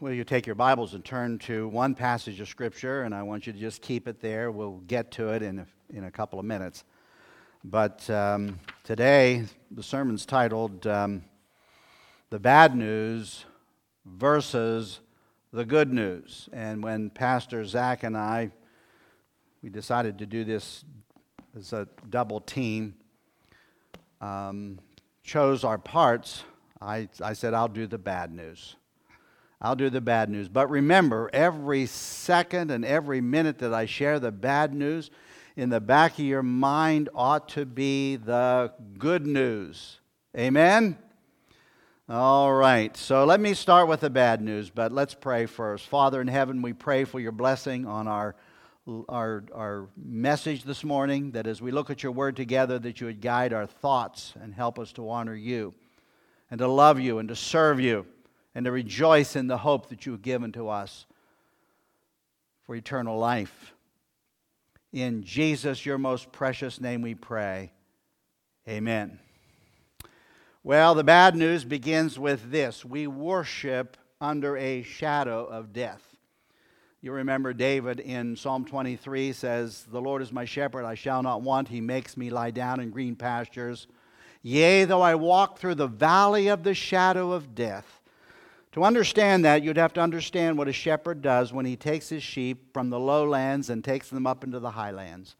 Will you take your Bibles and turn to one passage of Scripture? And I want you to just keep it there. We'll get to it in a, in a couple of minutes. But um, today, the sermon's titled um, The Bad News versus the Good News. And when Pastor Zach and I, we decided to do this as a double team, um, chose our parts, I, I said, I'll do the bad news. I'll do the bad news. But remember, every second and every minute that I share the bad news, in the back of your mind ought to be the good news. Amen? All right, so let me start with the bad news, but let's pray first. Father in heaven, we pray for your blessing on our, our, our message this morning, that as we look at your word together, that you would guide our thoughts and help us to honor you and to love you and to serve you and to rejoice in the hope that you have given to us for eternal life. In Jesus, your most precious name, we pray. Amen. Well, the bad news begins with this we worship under a shadow of death. You remember David in Psalm 23 says, The Lord is my shepherd, I shall not want. He makes me lie down in green pastures. Yea, though I walk through the valley of the shadow of death, to understand that, you'd have to understand what a shepherd does when he takes his sheep from the lowlands and takes them up into the highlands.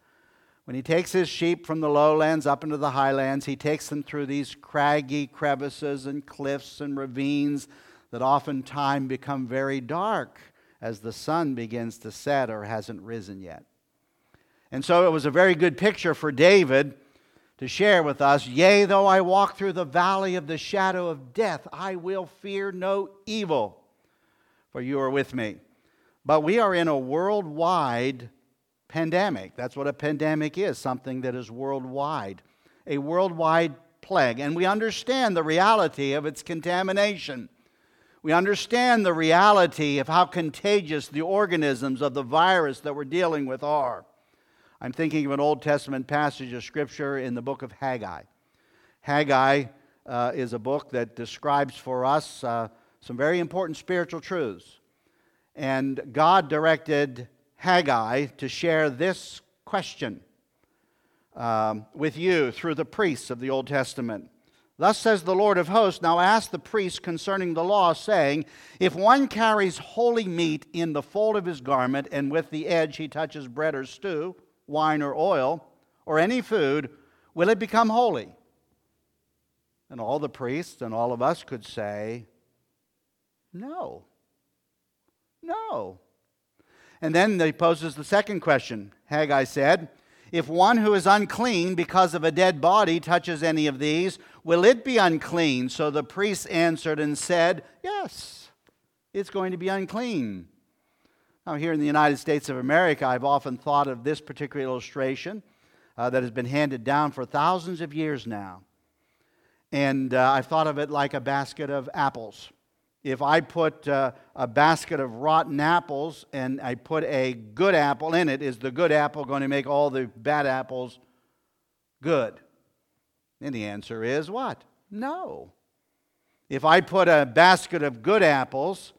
When he takes his sheep from the lowlands up into the highlands, he takes them through these craggy crevices and cliffs and ravines that oftentimes become very dark as the sun begins to set or hasn't risen yet. And so it was a very good picture for David to share with us. Yea, though I walk through the valley of the shadow of death, I will fear no evil, for you are with me. But we are in a worldwide pandemic. That's what a pandemic is something that is worldwide, a worldwide plague. And we understand the reality of its contamination. We understand the reality of how contagious the organisms of the virus that we're dealing with are. I'm thinking of an Old Testament passage of Scripture in the book of Haggai. Haggai uh, is a book that describes for us uh, some very important spiritual truths. And God directed Haggai to share this question um, with you through the priests of the Old Testament. Thus says the Lord of hosts Now ask the priests concerning the law, saying, If one carries holy meat in the fold of his garment, and with the edge he touches bread or stew, wine, or oil, or any food, will it become holy? And all the priests and all of us could say, No. No. And then he poses the second question. Haggai said, If one who is unclean because of a dead body touches any of these, will it be unclean? So the priests answered and said, Yes, it's going to be unclean. Now, here in the United States of America, I've often thought of this particular illustration uh, that has been handed down for thousands of years now. And uh, I've thought of it like a basket of apples. If I put uh, a basket of rotten apples and I put a good apple in it, is the good apple going to make all the bad apples good? And the answer is what? No. If I put a basket of good apples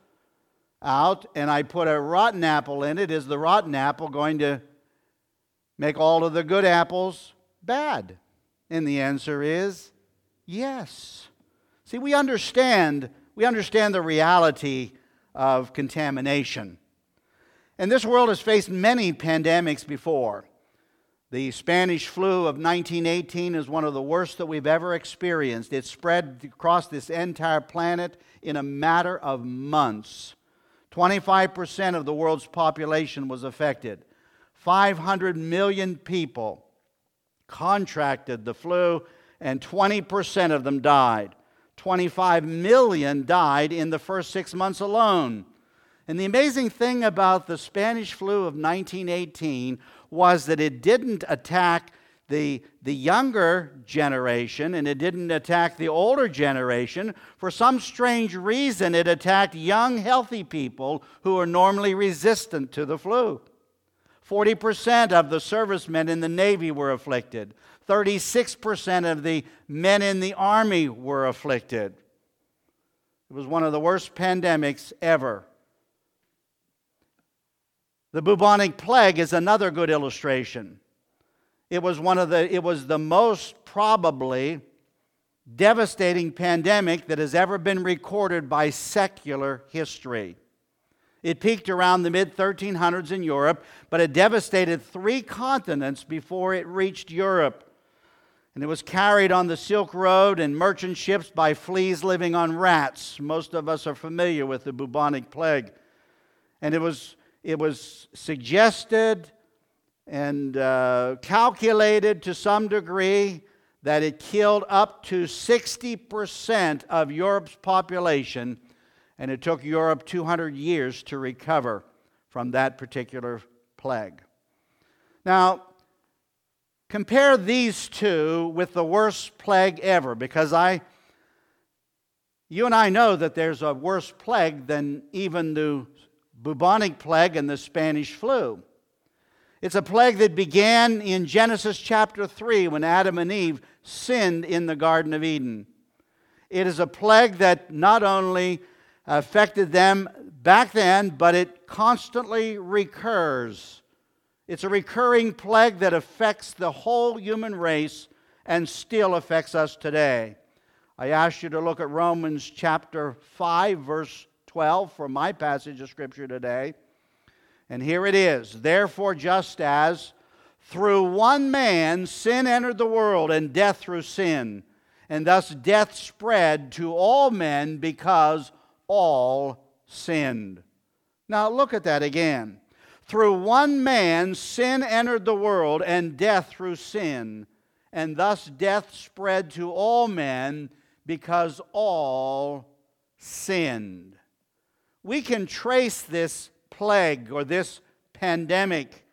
out and I put a rotten apple in it, is the rotten apple going to make all of the good apples bad? And the answer is yes. See, we understand, we understand the reality of contamination. And this world has faced many pandemics before. The Spanish flu of 1918 is one of the worst that we've ever experienced. It spread across this entire planet in a matter of months. 25% of the world's population was affected. 500 million people contracted the flu, and 20% of them died. 25 million died in the first six months alone. And the amazing thing about the Spanish flu of 1918 was that it didn't attack the, the younger generation and it didn't attack the older generation. For some strange reason, it attacked young, healthy people who are normally resistant to the flu. 40% of the servicemen in the Navy were afflicted. 36% of the men in the Army were afflicted. It was one of the worst pandemics ever The bubonic plague is another good illustration. It was one of the it was the most probably devastating pandemic that has ever been recorded by secular history. It peaked around the mid 1300s in Europe, but it devastated three continents before it reached Europe. And it was carried on the Silk Road and merchant ships by fleas living on rats. Most of us are familiar with the bubonic plague. And it was, it was suggested and uh, calculated to some degree that it killed up to 60% of Europe's population, and it took Europe 200 years to recover from that particular plague. Now, compare these two with the worst plague ever, because I, you and I know that there's a worse plague than even the bubonic plague and the Spanish flu. It's a plague that began in Genesis chapter 3 when Adam and Eve sinned in the Garden of Eden. It is a plague that not only affected them back then, but it constantly recurs. It's a recurring plague that affects the whole human race and still affects us today. I ask you to look at Romans chapter 5, verse 12 for my passage of Scripture today. And here it is Therefore, just as through one man sin entered the world, and death through sin, and thus death spread to all men because all sinned. Now, look at that again. Through one man sin entered the world, and death through sin, and thus death spread to all men because all sinned. We can trace this plague or this pandemic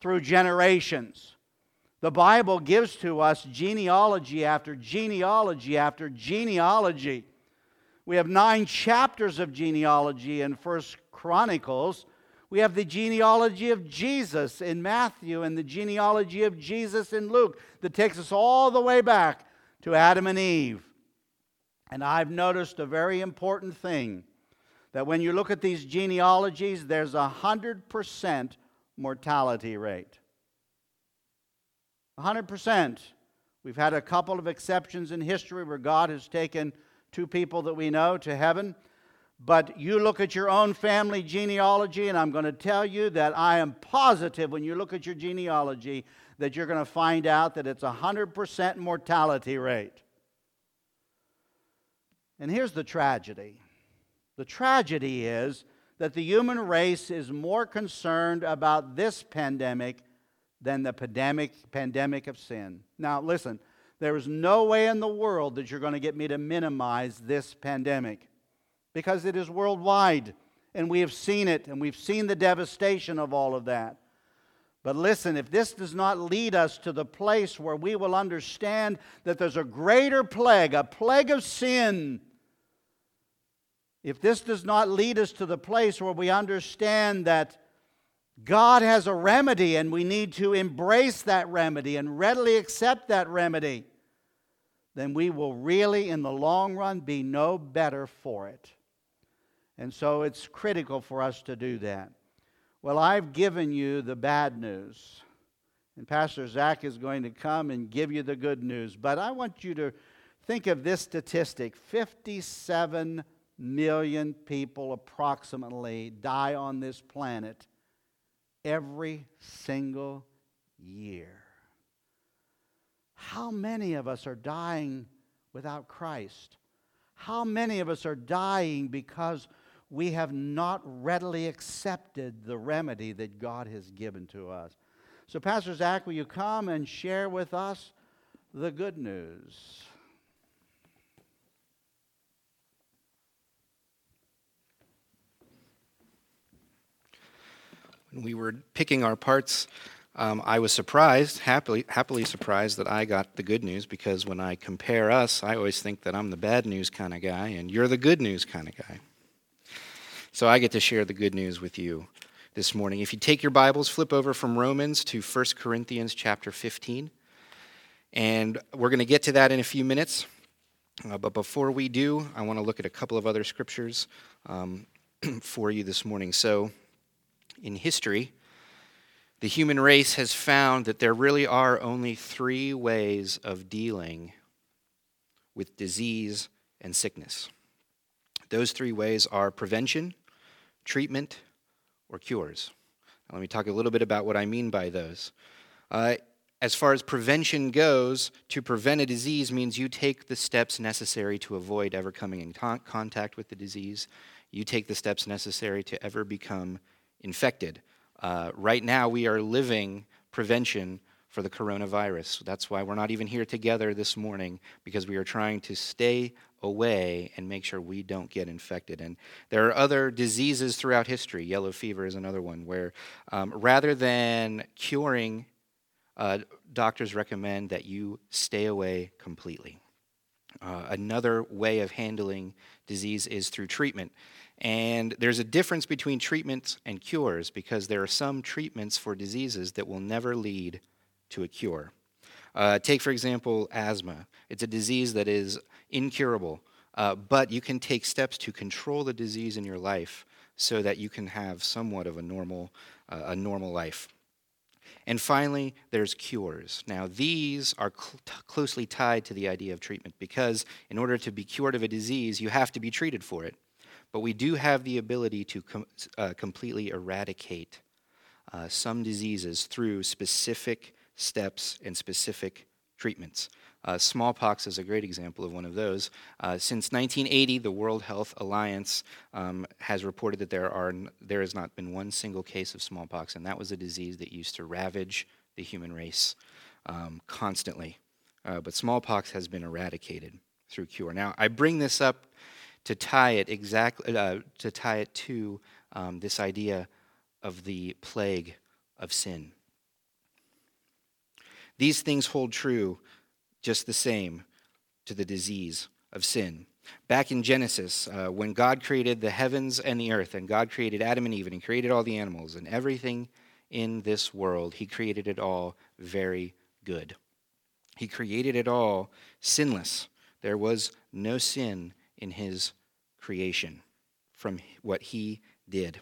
through generations. The Bible gives to us genealogy after genealogy after genealogy. We have nine chapters of genealogy in First Chronicles. We have the genealogy of Jesus in Matthew and the genealogy of Jesus in Luke that takes us all the way back to Adam and Eve. And I've noticed a very important thing that when you look at these genealogies, there's a 100% mortality rate. 100%. We've had a couple of exceptions in history where God has taken two people that we know to heaven. But you look at your own family genealogy, and I'm going to tell you that I am positive when you look at your genealogy that you're going to find out that it's a 100% mortality rate. And here's the tragedy the tragedy is that the human race is more concerned about this pandemic than the pandemic, pandemic of sin. Now, listen, there is no way in the world that you're going to get me to minimize this pandemic because it is worldwide and we have seen it and we've seen the devastation of all of that. But listen, if this does not lead us to the place where we will understand that there's a greater plague, a plague of sin, if this does not lead us to the place where we understand that God has a remedy and we need to embrace that remedy and readily accept that remedy, then we will really, in the long run, be no better for it. And so it's critical for us to do that. Well, I've given you the bad news, and Pastor Zach is going to come and give you the good news. But I want you to think of this statistic 57 million people approximately die on this planet every single year. How many of us are dying without Christ? How many of us are dying because we have not readily accepted the remedy that God has given to us? So, Pastor Zach, will you come and share with us the good news? We were picking our parts, um, I was surprised, happily, happily surprised that I got the good news because when I compare us, I always think that I'm the bad news kind of guy and you're the good news kind of guy. So I get to share the good news with you this morning. If you take your Bibles, flip over from Romans to 1 Corinthians chapter 15. And we're going to get to that in a few minutes. Uh, but before we do, I want to look at a couple of other scriptures um, for you this morning. So in history, the human race has found that there really are only three ways of dealing with disease and sickness. Those three ways are prevention, treatment, or cures. Now, let me talk a little bit about what I mean by those. Uh, as far as prevention goes, to prevent a disease means you take the steps necessary to avoid ever coming in contact with the disease. You take the steps necessary to ever become infected. Uh, right now, we are living prevention for the coronavirus. That's why we're not even here together this morning, because we are trying to stay away and make sure we don't get infected. And there are other diseases throughout history. Yellow fever is another one, where um, rather than curing, uh, doctors recommend that you stay away completely. Uh, another way of handling disease is through treatment. And there's a difference between treatments and cures because there are some treatments for diseases that will never lead to a cure. Uh, take, for example, asthma. It's a disease that is incurable, uh, but you can take steps to control the disease in your life so that you can have somewhat of a normal, uh, a normal life. And finally, there's cures. Now, these are cl- closely tied to the idea of treatment because in order to be cured of a disease, you have to be treated for it. But we do have the ability to com- uh, completely eradicate uh, some diseases through specific steps and specific treatments. Uh, smallpox is a great example of one of those. Uh, since 1980, the World Health Alliance um, has reported that there, are, there has not been one single case of smallpox, and that was a disease that used to ravage the human race um, constantly. Uh, but smallpox has been eradicated through cure. Now, I bring this up to tie it exactly uh, to tie it to um, this idea of the plague of sin. These things hold true just the same to the disease of sin. Back in Genesis, uh, when God created the heavens and the earth, and God created Adam and Eve, and He created all the animals and everything in this world, He created it all very good. He created it all sinless. There was no sin in his creation from what he did.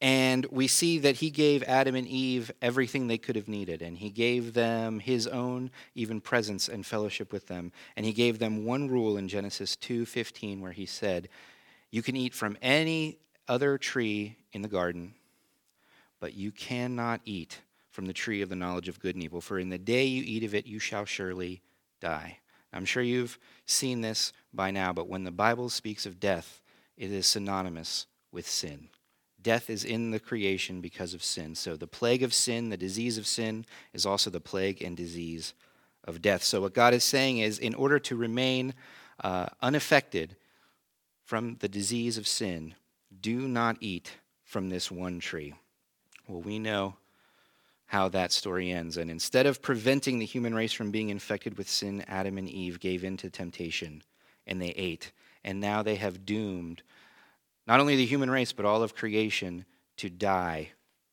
And we see that he gave Adam and Eve everything they could have needed, and he gave them his own even presence and fellowship with them. And he gave them one rule in Genesis 2:15 where he said, "You can eat from any other tree in the garden, but you cannot eat from the tree of the knowledge of good and evil, for in the day you eat of it you shall surely die." I'm sure you've seen this by now, but when the Bible speaks of death, it is synonymous with sin. Death is in the creation because of sin. So the plague of sin, the disease of sin, is also the plague and disease of death. So what God is saying is, in order to remain uh, unaffected from the disease of sin, do not eat from this one tree. Well, we know how that story ends. And instead of preventing the human race from being infected with sin, Adam and Eve gave in to temptation and they ate. And now they have doomed not only the human race, but all of creation to die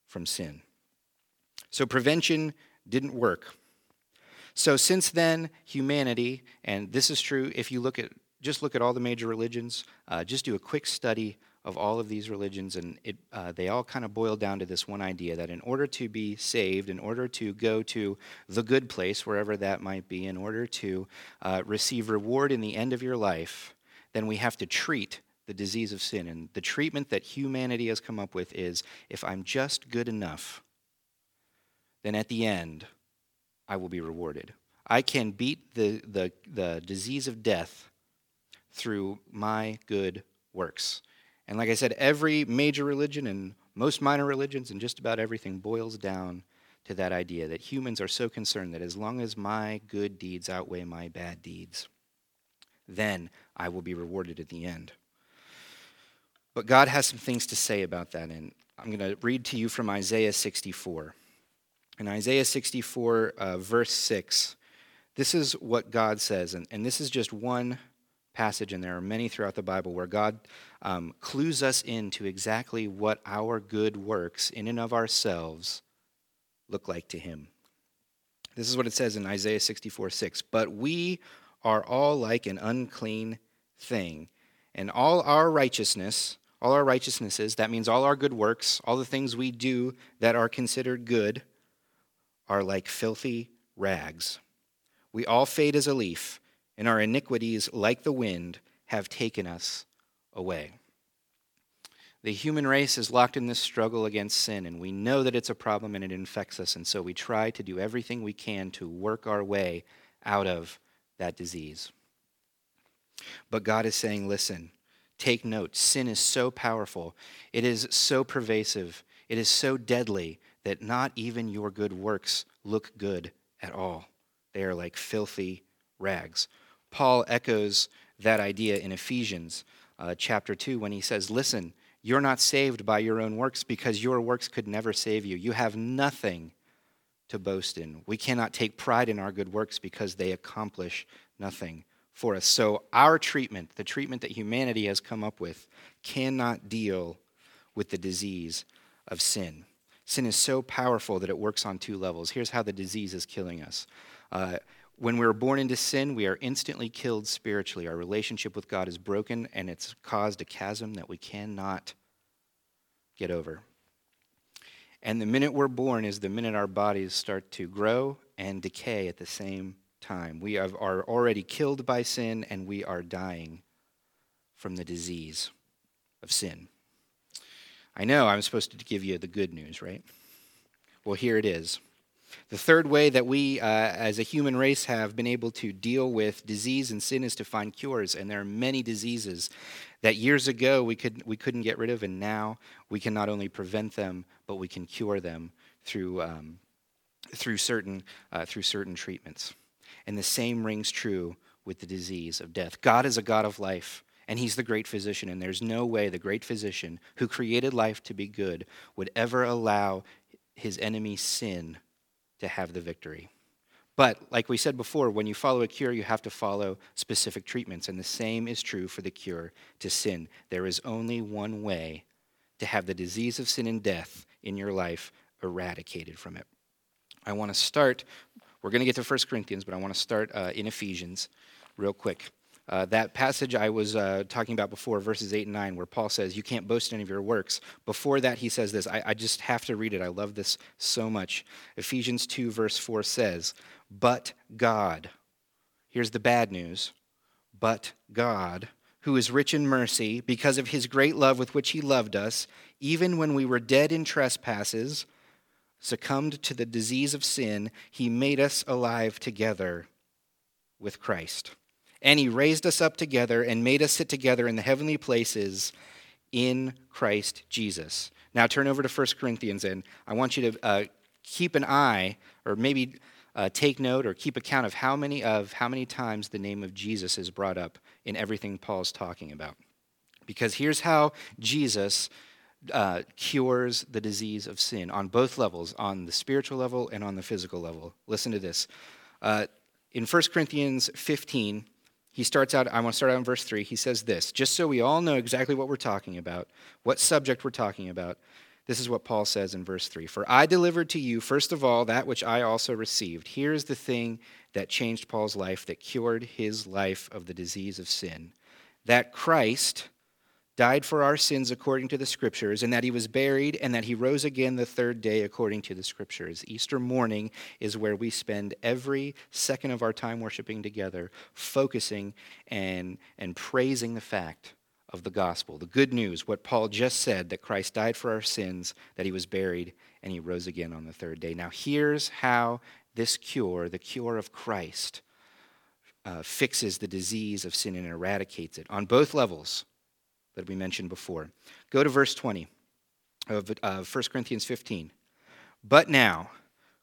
from sin. So prevention didn't work. So since then, humanity, and this is true if you look at just look at all the major religions, uh, just do a quick study of all of these religions, and it, uh, they all kind of boil down to this one idea that in order to be saved, in order to go to the good place, wherever that might be, in order to uh, receive reward in the end of your life, then we have to treat the disease of sin. And the treatment that humanity has come up with is if I'm just good enough, then at the end, I will be rewarded. I can beat the, the, the disease of death through my good works. And like I said, every major religion and most minor religions and just about everything boils down to that idea that humans are so concerned that as long as my good deeds outweigh my bad deeds, then I will be rewarded at the end. But God has some things to say about that, and I'm going to read to you from Isaiah 64. In Isaiah 64, uh, verse 6, this is what God says, and, and this is just one passage, and there are many throughout the Bible where God um, clues us into exactly what our good works in and of ourselves look like to Him. This is what it says in Isaiah 64 6. But we are all like an unclean thing, and all our righteousness, all our righteousnesses, that means all our good works, all the things we do that are considered good, are like filthy rags. We all fade as a leaf, and our iniquities, like the wind, have taken us away. The human race is locked in this struggle against sin, and we know that it's a problem and it infects us, and so we try to do everything we can to work our way out of that disease. But God is saying, listen, take note. Sin is so powerful, it is so pervasive, it is so deadly that not even your good works look good at all. They are like filthy rags. Paul echoes that idea in Ephesians uh, chapter 2 when he says, Listen, you're not saved by your own works because your works could never save you. You have nothing to boast in. We cannot take pride in our good works because they accomplish nothing for us. So, our treatment, the treatment that humanity has come up with, cannot deal with the disease of sin. Sin is so powerful that it works on two levels. Here's how the disease is killing us. Uh, when we're born into sin, we are instantly killed spiritually. Our relationship with God is broken, and it's caused a chasm that we cannot get over. And the minute we're born is the minute our bodies start to grow and decay at the same time. We are already killed by sin, and we are dying from the disease of sin. I know I'm supposed to give you the good news, right? Well, here it is. The third way that we, uh, as a human race, have been able to deal with disease and sin is to find cures. And there are many diseases that years ago we, could, we couldn't get rid of, and now we can not only prevent them, but we can cure them through, um, through, certain, uh, through certain treatments. And the same rings true with the disease of death. God is a God of life, and He's the great physician, and there's no way the great physician who created life to be good would ever allow his enemy sin to have the victory. But, like we said before, when you follow a cure, you have to follow specific treatments. And the same is true for the cure to sin. There is only one way to have the disease of sin and death in your life eradicated from it. I want to start, we're going to get to 1 Corinthians, but I want to start uh, in Ephesians real quick. Uh, that passage I was uh, talking about before, verses 8 and 9, where Paul says, You can't boast any of your works. Before that, he says this. I, I just have to read it. I love this so much. Ephesians 2, verse 4 says, But God, here's the bad news, but God, who is rich in mercy, because of his great love with which he loved us, even when we were dead in trespasses, succumbed to the disease of sin, he made us alive together with Christ and he raised us up together and made us sit together in the heavenly places in Christ Jesus. Now turn over to 1 Corinthians, and I want you to uh, keep an eye, or maybe uh, take note, or keep account of how many of how many times the name of Jesus is brought up in everything Paul's talking about. Because here's how Jesus uh, cures the disease of sin on both levels, on the spiritual level and on the physical level. Listen to this. Uh, in 1 Corinthians 15, he starts out, I want to start out in verse 3. He says this, just so we all know exactly what we're talking about, what subject we're talking about. This is what Paul says in verse 3 For I delivered to you, first of all, that which I also received. Here's the thing that changed Paul's life, that cured his life of the disease of sin that Christ died for our sins according to the scriptures, and that he was buried, and that he rose again the third day according to the scriptures. Easter morning is where we spend every second of our time worshiping together, focusing and, and praising the fact of the gospel, the good news, what Paul just said that Christ died for our sins, that he was buried, and he rose again on the third day. Now, here's how this cure, the cure of Christ, uh, fixes the disease of sin and eradicates it on both levels that we mentioned before. Go to verse 20 of uh, 1 Corinthians 15. But now,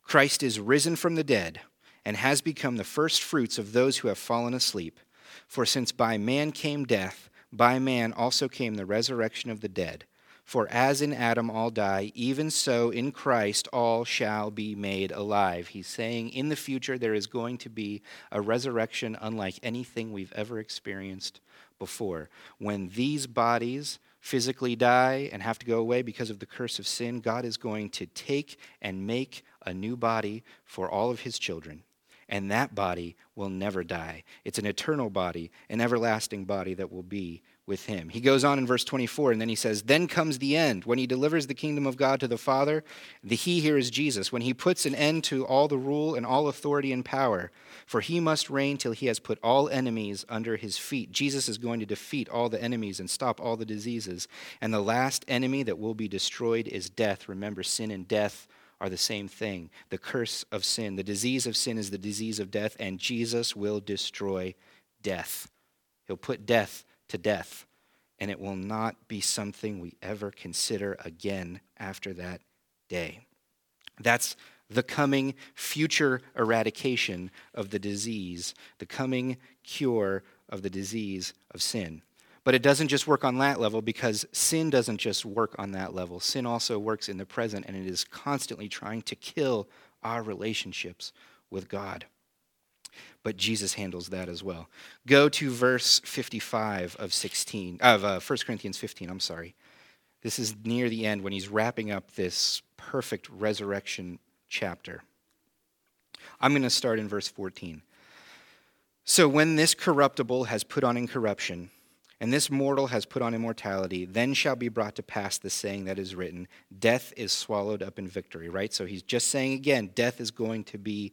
Christ is risen from the dead and has become the first fruits of those who have fallen asleep. For since by man came death, by man also came the resurrection of the dead. For as in Adam all die, even so in Christ all shall be made alive. He's saying in the future there is going to be a resurrection unlike anything we've ever experienced before. When these bodies physically die and have to go away because of the curse of sin, God is going to take and make a new body for all of his children. And that body will never die. It's an eternal body, an everlasting body that will be with him. He goes on in verse 24, and then he says, Then comes the end, when he delivers the kingdom of God to the Father. The he here is Jesus, when he puts an end to all the rule and all authority and power. For he must reign till he has put all enemies under his feet. Jesus is going to defeat all the enemies and stop all the diseases. And the last enemy that will be destroyed is death. Remember, sin and death are the same thing. The curse of sin, the disease of sin is the disease of death, and Jesus will destroy death. He'll put death to death, and it will not be something we ever consider again after that day. That's the coming future eradication of the disease, the coming cure of the disease of sin. But it doesn't just work on that level because sin doesn't just work on that level. Sin also works in the present and it is constantly trying to kill our relationships with God but Jesus handles that as well. Go to verse 55 of 16 of uh, 1 Corinthians 15, I'm sorry. This is near the end when he's wrapping up this perfect resurrection chapter. I'm going to start in verse 14. So when this corruptible has put on incorruption, and this mortal has put on immortality, then shall be brought to pass the saying that is written, Death is swallowed up in victory, right? So he's just saying again, death is going to be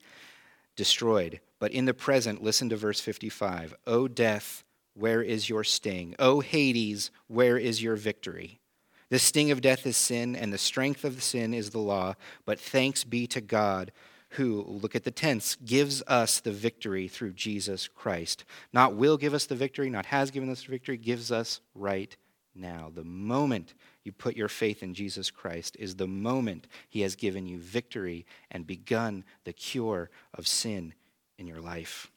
destroyed. But in the present, listen to verse 55. O death, where is your sting? O Hades, where is your victory? The sting of death is sin, and the strength of sin is the law. But thanks be to God who, look at the tense, gives us the victory through Jesus Christ. Not will give us the victory, not has given us the victory, gives us right now. The moment you put your faith in Jesus Christ is the moment he has given you victory and begun the cure of sin in your life.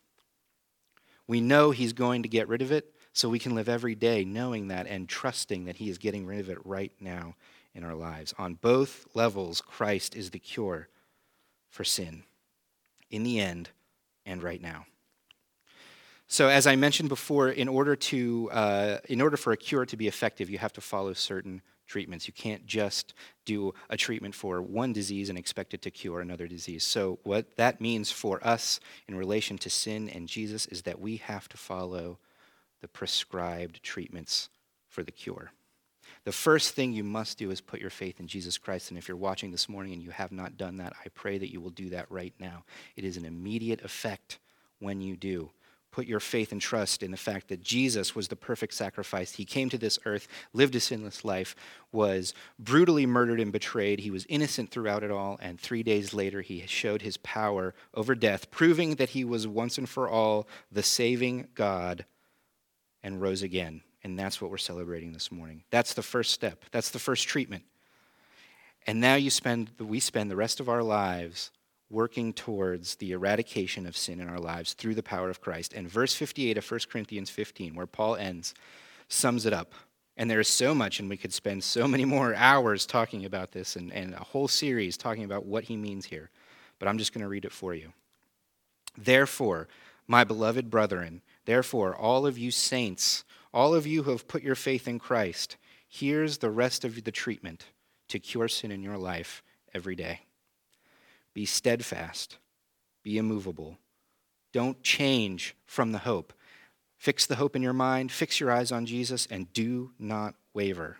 We know He's going to get rid of it, so we can live every day knowing that and trusting that He is getting rid of it right now in our lives. On both levels, Christ is the cure for sin, in the end and right now. So, as I mentioned before, in order, to, uh, in order for a cure to be effective, you have to follow certain treatments. You can't just do a treatment for one disease and expect it to cure another disease. So, what that means for us in relation to sin and Jesus is that we have to follow the prescribed treatments for the cure. The first thing you must do is put your faith in Jesus Christ. And if you're watching this morning and you have not done that, I pray that you will do that right now. It is an immediate effect when you do put your faith and trust in the fact that Jesus was the perfect sacrifice. He came to this earth, lived a sinless life, was brutally murdered and betrayed. He was innocent throughout it all, and three days later, he showed his power over death, proving that he was once and for all the saving God and rose again. And that's what we're celebrating this morning. That's the first step, that's the first treatment. And now you spend, we spend the rest of our lives working towards the eradication of sin in our lives through the power of Christ. And verse 58 of 1 Corinthians 15, where Paul ends, sums it up. And there is so much, and we could spend so many more hours talking about this and, and a whole series talking about what he means here. But I'm just going to read it for you. Therefore, my beloved brethren, therefore, all of you saints, all of you who have put your faith in Christ, here's the rest of the treatment to cure sin in your life every day. Be steadfast, be immovable. Don't change from the hope. Fix the hope in your mind, fix your eyes on Jesus, and do not waver.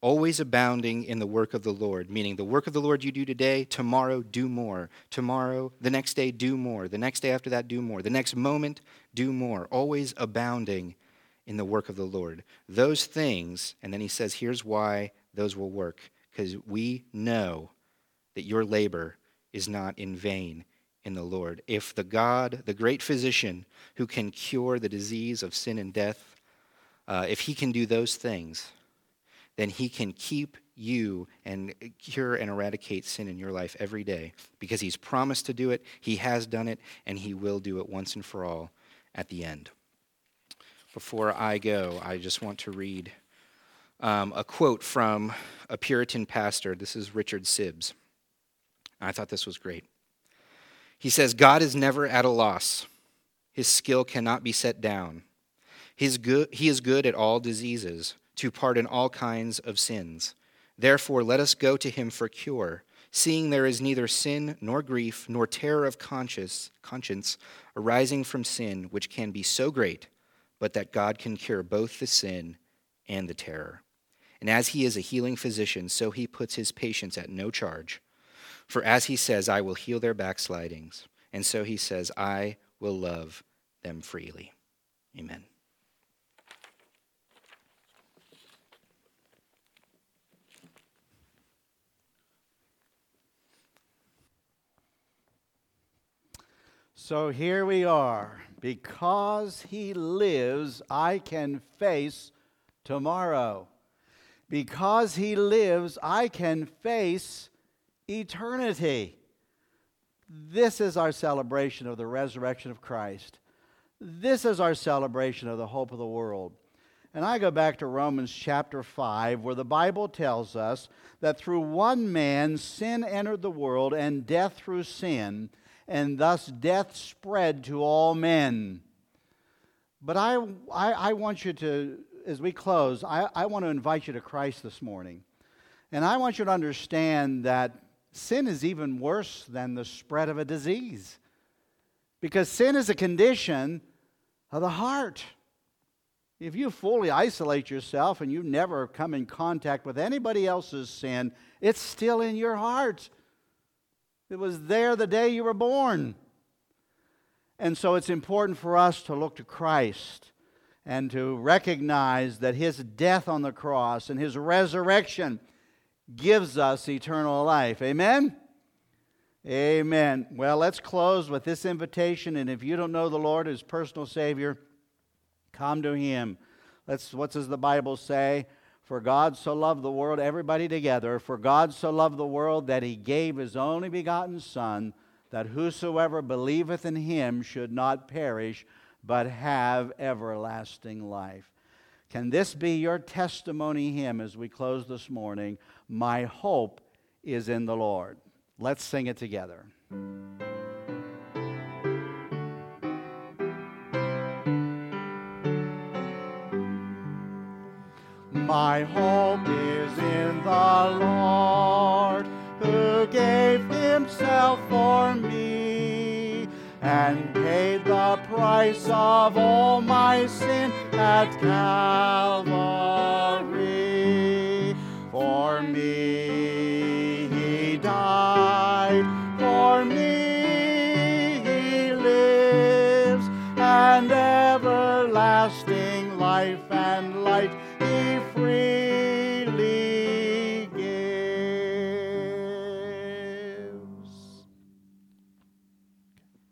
Always abounding in the work of the Lord, meaning the work of the Lord you do today, tomorrow do more. Tomorrow, the next day, do more. The next day after that, do more. The next moment, do more. Always abounding in the work of the Lord. Those things, and then he says, here's why those will work because we know that your labor is not in vain in the Lord. If the God, the great physician who can cure the disease of sin and death, uh, if he can do those things, then he can keep you and cure and eradicate sin in your life every day because he's promised to do it, he has done it, and he will do it once and for all at the end. Before I go, I just want to read um, a quote from a Puritan pastor. This is Richard Sibbes. I thought this was great. He says, God is never at a loss. His skill cannot be set down. His good, he is good at all diseases, to pardon all kinds of sins. Therefore, let us go to him for cure, seeing there is neither sin nor grief nor terror of conscience, conscience arising from sin, which can be so great, but that God can cure both the sin and the terror. And as he is a healing physician, so he puts his patients at no charge. For as he says, I will heal their backslidings, and so he says, I will love them freely. Amen. So here we are. Because he lives, I can face tomorrow. Because he lives, I can face eternity. This is our celebration of the resurrection of Christ. This is our celebration of the hope of the world. And I go back to Romans chapter 5, where the Bible tells us that through one man sin entered the world, and death through sin and thus death spread to all men. But I, I, I want you to, as we close, I, I want to invite you to Christ this morning. And I want you to understand that sin is even worse than the spread of a disease. Because sin is a condition of the heart. If you fully isolate yourself and you never come in contact with anybody else's sin, it's still in your heart. It was there the day you were born. And so it's important for us to look to Christ and to recognize that his death on the cross and his resurrection gives us eternal life. Amen? Amen. Well, let's close with this invitation. And if you don't know the Lord as personal Savior, come to him. Let's, what does the Bible say? For God so loved the world, everybody together, for God so loved the world that he gave his only begotten Son, that whosoever believeth in him should not perish, but have everlasting life. Can this be your testimony hymn as we close this morning? My hope is in the Lord. Let's sing it together. My hope is in the Lord, who gave himself for me and paid the price of all my sin at Calvary. For me